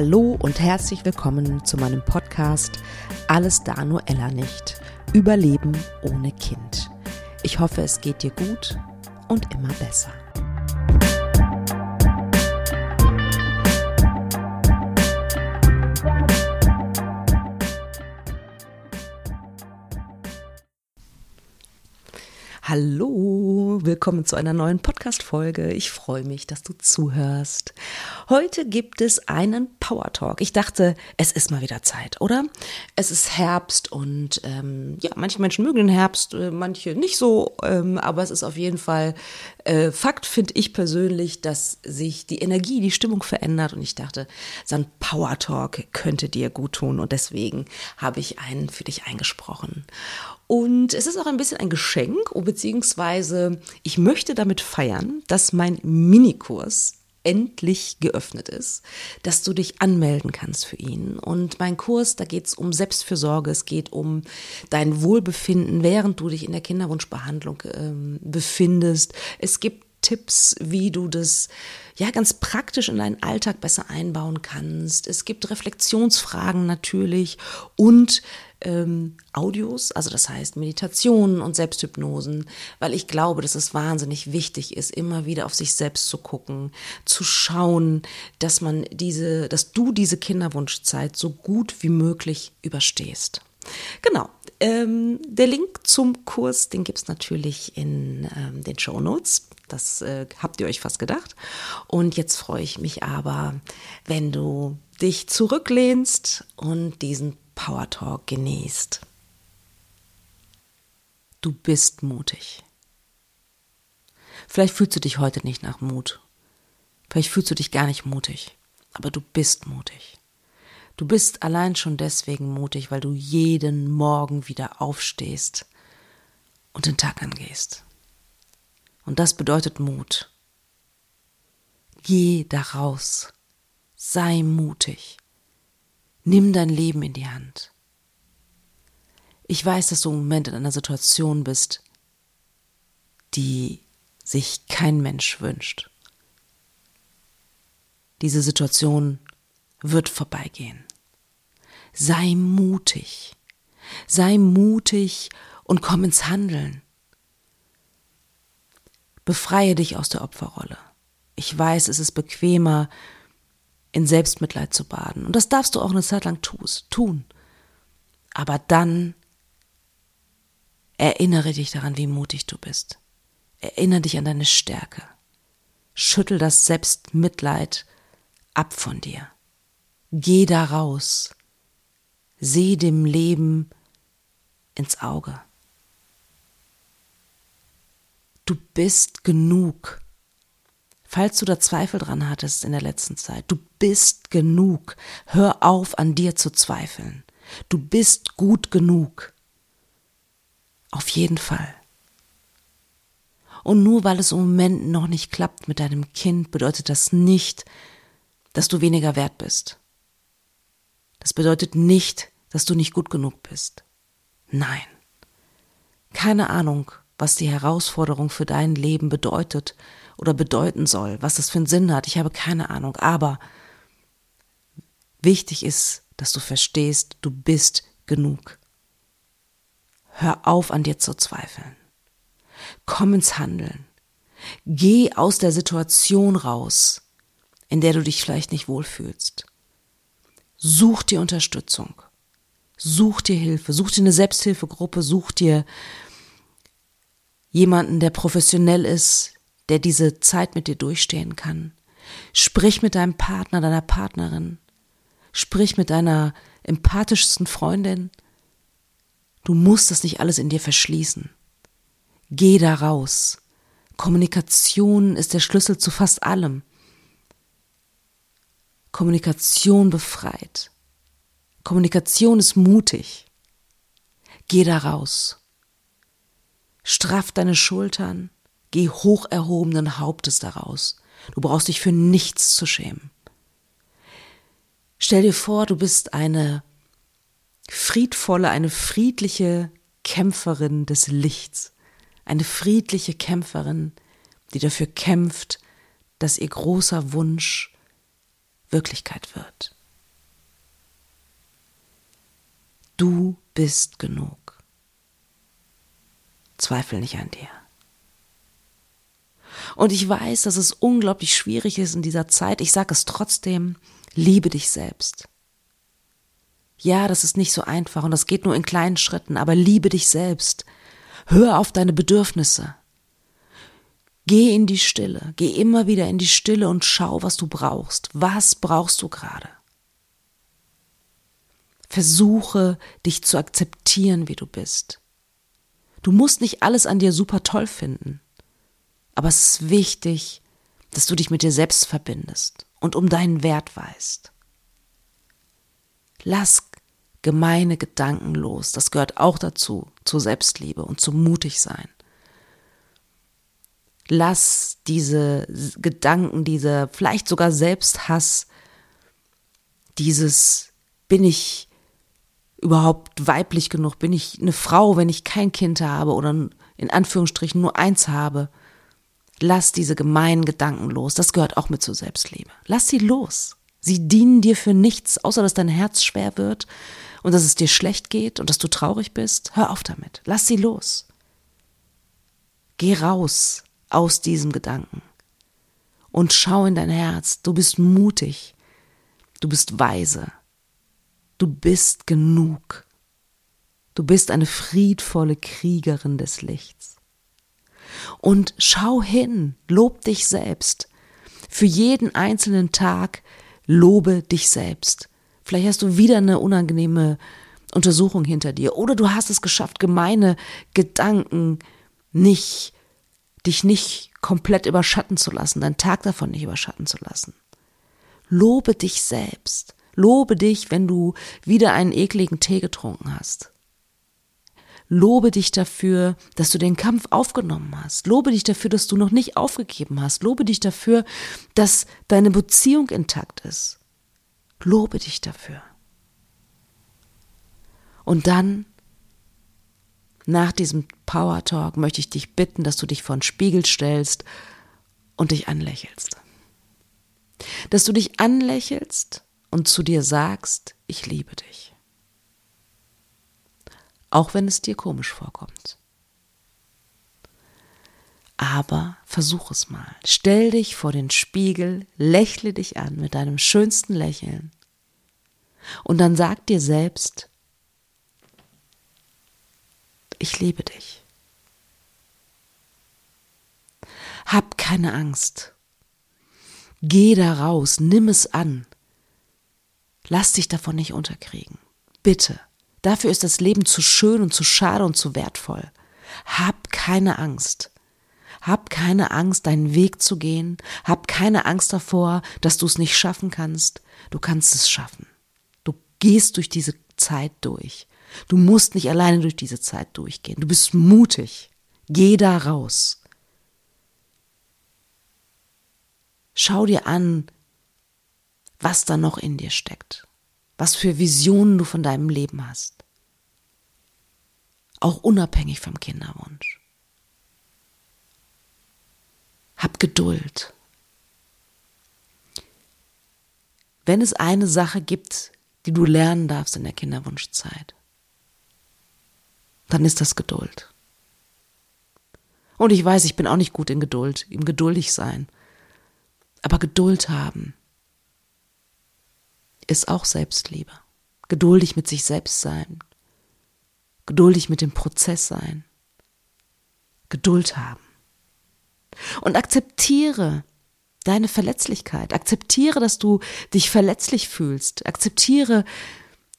Hallo und herzlich willkommen zu meinem Podcast Alles da nur Ella nicht. Überleben ohne Kind. Ich hoffe, es geht dir gut und immer besser. Hallo, willkommen zu einer neuen Podcast-Folge. Ich freue mich, dass du zuhörst. Heute gibt es einen Power Talk. Ich dachte, es ist mal wieder Zeit, oder? Es ist Herbst und ähm, ja, manche Menschen mögen den Herbst, äh, manche nicht so, ähm, aber es ist auf jeden Fall äh, Fakt, finde ich persönlich, dass sich die Energie, die Stimmung verändert und ich dachte, so ein Power Talk könnte dir gut tun und deswegen habe ich einen für dich eingesprochen. Und es ist auch ein bisschen ein Geschenk, oh, beziehungsweise ich möchte damit feiern, dass mein Minikurs endlich geöffnet ist, dass du dich anmelden kannst für ihn. Und mein Kurs, da geht es um Selbstfürsorge, es geht um dein Wohlbefinden, während du dich in der Kinderwunschbehandlung ähm, befindest. Es gibt Tipps, wie du das ja ganz praktisch in deinen Alltag besser einbauen kannst. Es gibt Reflexionsfragen natürlich und ähm, Audios, also das heißt Meditationen und Selbsthypnosen, weil ich glaube, dass es wahnsinnig wichtig ist, immer wieder auf sich selbst zu gucken, zu schauen, dass man diese, dass du diese Kinderwunschzeit so gut wie möglich überstehst. Genau. Ähm, der Link zum Kurs, den gibt es natürlich in ähm, den Show Notes. Das äh, habt ihr euch fast gedacht. Und jetzt freue ich mich aber, wenn du dich zurücklehnst und diesen Power Talk genießt. Du bist mutig. Vielleicht fühlst du dich heute nicht nach Mut. Vielleicht fühlst du dich gar nicht mutig. Aber du bist mutig. Du bist allein schon deswegen mutig, weil du jeden Morgen wieder aufstehst und den Tag angehst. Und das bedeutet Mut. Geh daraus. Sei mutig. Nimm dein Leben in die Hand. Ich weiß, dass du im Moment in einer Situation bist, die sich kein Mensch wünscht. Diese Situation wird vorbeigehen. Sei mutig. Sei mutig und komm ins Handeln. Befreie dich aus der Opferrolle. Ich weiß, es ist bequemer, in Selbstmitleid zu baden. Und das darfst du auch eine Zeit lang tun. Aber dann erinnere dich daran, wie mutig du bist. Erinnere dich an deine Stärke. Schüttel das Selbstmitleid ab von dir. Geh da raus. Seh dem Leben ins Auge. Du bist genug. Falls du da Zweifel dran hattest in der letzten Zeit, du bist genug. Hör auf, an dir zu zweifeln. Du bist gut genug. Auf jeden Fall. Und nur weil es im Moment noch nicht klappt mit deinem Kind, bedeutet das nicht, dass du weniger wert bist. Das bedeutet nicht, dass du nicht gut genug bist. Nein. Keine Ahnung, was die Herausforderung für dein Leben bedeutet oder bedeuten soll, was das für einen Sinn hat. Ich habe keine Ahnung. Aber wichtig ist, dass du verstehst, du bist genug. Hör auf, an dir zu zweifeln. Komm ins Handeln. Geh aus der Situation raus, in der du dich vielleicht nicht wohlfühlst. Such dir Unterstützung. Such dir Hilfe. Such dir eine Selbsthilfegruppe. Such dir jemanden, der professionell ist, der diese Zeit mit dir durchstehen kann. Sprich mit deinem Partner, deiner Partnerin. Sprich mit deiner empathischsten Freundin. Du musst das nicht alles in dir verschließen. Geh da raus. Kommunikation ist der Schlüssel zu fast allem. Kommunikation befreit. Kommunikation ist mutig. Geh da raus. Straff deine Schultern. Geh hoch erhobenen Hauptes daraus. Du brauchst dich für nichts zu schämen. Stell dir vor, du bist eine friedvolle, eine friedliche Kämpferin des Lichts. Eine friedliche Kämpferin, die dafür kämpft, dass ihr großer Wunsch Wirklichkeit wird. Du bist genug. Zweifel nicht an dir. Und ich weiß, dass es unglaublich schwierig ist in dieser Zeit. Ich sage es trotzdem, liebe dich selbst. Ja, das ist nicht so einfach und das geht nur in kleinen Schritten, aber liebe dich selbst. Hör auf deine Bedürfnisse. Geh in die Stille, geh immer wieder in die Stille und schau, was du brauchst. Was brauchst du gerade? Versuche, dich zu akzeptieren, wie du bist. Du musst nicht alles an dir super toll finden. Aber es ist wichtig, dass du dich mit dir selbst verbindest und um deinen Wert weißt. Lass gemeine Gedanken los. Das gehört auch dazu, zur Selbstliebe und zum Mutigsein. Lass diese Gedanken, diese vielleicht sogar Selbsthass, dieses bin ich überhaupt weiblich genug, bin ich eine Frau, wenn ich kein Kind habe oder in Anführungsstrichen nur eins habe, Lass diese gemeinen Gedanken los. Das gehört auch mit zur Selbstliebe. Lass sie los. Sie dienen dir für nichts, außer dass dein Herz schwer wird und dass es dir schlecht geht und dass du traurig bist. Hör auf damit. Lass sie los. Geh raus aus diesem Gedanken und schau in dein Herz. Du bist mutig. Du bist weise. Du bist genug. Du bist eine friedvolle Kriegerin des Lichts. Und schau hin, lob dich selbst. Für jeden einzelnen Tag lobe dich selbst. Vielleicht hast du wieder eine unangenehme Untersuchung hinter dir oder du hast es geschafft, gemeine Gedanken nicht, dich nicht komplett überschatten zu lassen, deinen Tag davon nicht überschatten zu lassen. Lobe dich selbst. Lobe dich, wenn du wieder einen ekligen Tee getrunken hast. Lobe dich dafür, dass du den Kampf aufgenommen hast. Lobe dich dafür, dass du noch nicht aufgegeben hast. Lobe dich dafür, dass deine Beziehung intakt ist. Lobe dich dafür. Und dann, nach diesem Power Talk, möchte ich dich bitten, dass du dich vor den Spiegel stellst und dich anlächelst. Dass du dich anlächelst und zu dir sagst, ich liebe dich auch wenn es dir komisch vorkommt. Aber versuch es mal. Stell dich vor den Spiegel, lächle dich an mit deinem schönsten Lächeln. Und dann sag dir selbst, ich liebe dich. Hab keine Angst. Geh da raus, nimm es an. Lass dich davon nicht unterkriegen. Bitte. Dafür ist das Leben zu schön und zu schade und zu wertvoll. Hab keine Angst. Hab keine Angst, deinen Weg zu gehen. Hab keine Angst davor, dass du es nicht schaffen kannst. Du kannst es schaffen. Du gehst durch diese Zeit durch. Du musst nicht alleine durch diese Zeit durchgehen. Du bist mutig. Geh da raus. Schau dir an, was da noch in dir steckt was für Visionen du von deinem Leben hast. Auch unabhängig vom Kinderwunsch. Hab Geduld. Wenn es eine Sache gibt, die du lernen darfst in der Kinderwunschzeit, dann ist das Geduld. Und ich weiß, ich bin auch nicht gut in Geduld, im geduldig sein. Aber Geduld haben ist auch Selbstliebe. Geduldig mit sich selbst sein. Geduldig mit dem Prozess sein. Geduld haben. Und akzeptiere deine Verletzlichkeit. Akzeptiere, dass du dich verletzlich fühlst. Akzeptiere,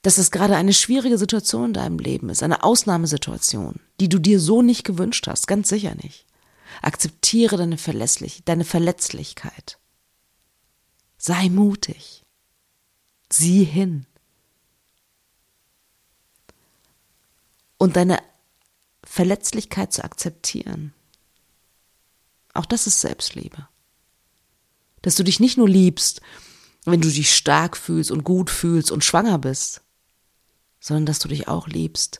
dass es gerade eine schwierige Situation in deinem Leben ist, eine Ausnahmesituation, die du dir so nicht gewünscht hast, ganz sicher nicht. Akzeptiere deine, Verletzlich deine Verletzlichkeit. Sei mutig. Sieh hin. Und deine Verletzlichkeit zu akzeptieren. Auch das ist Selbstliebe. Dass du dich nicht nur liebst, wenn du dich stark fühlst und gut fühlst und schwanger bist, sondern dass du dich auch liebst,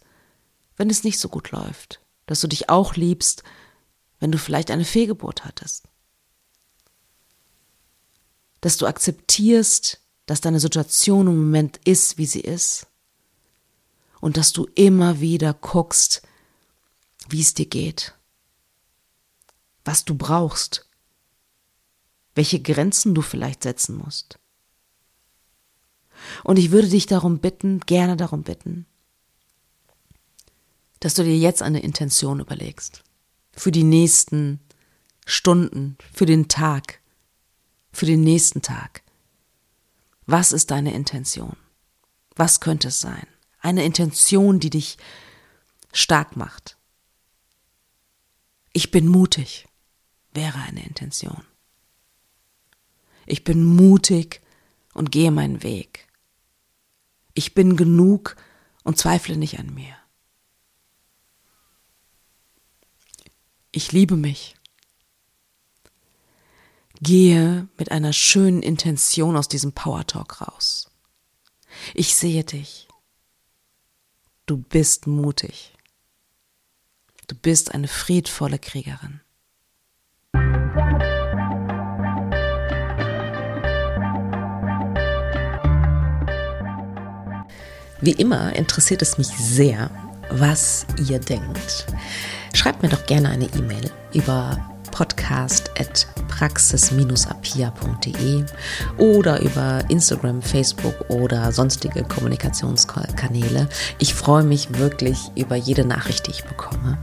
wenn es nicht so gut läuft. Dass du dich auch liebst, wenn du vielleicht eine Fehlgeburt hattest. Dass du akzeptierst, dass deine Situation im Moment ist, wie sie ist. und dass du immer wieder guckst, wie es dir geht, was du brauchst, welche Grenzen du vielleicht setzen musst. Und ich würde dich darum bitten, gerne darum bitten, dass du dir jetzt eine Intention überlegst. Für die nächsten Stunden, für den Tag, für den nächsten Tag. Was ist deine Intention? Was könnte es sein? Eine Intention, die dich stark macht. Ich bin mutig, wäre eine Intention. Ich bin mutig und gehe meinen Weg. Ich bin genug und zweifle nicht an mir. Ich liebe mich. Gehe mit einer schönen Intention aus diesem Power Talk raus. Ich sehe dich. Du bist mutig. Du bist eine friedvolle Kriegerin. Wie immer interessiert es mich sehr, was ihr denkt. Schreibt mir doch gerne eine E-Mail über podcast.praxis-apia.de oder über Instagram, Facebook oder sonstige Kommunikationskanäle. Ich freue mich wirklich über jede Nachricht, die ich bekomme.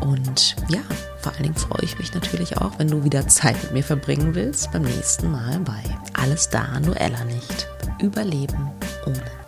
Und ja, vor allen Dingen freue ich mich natürlich auch, wenn du wieder Zeit mit mir verbringen willst beim nächsten Mal bei Alles da, Noella nicht. Überleben ohne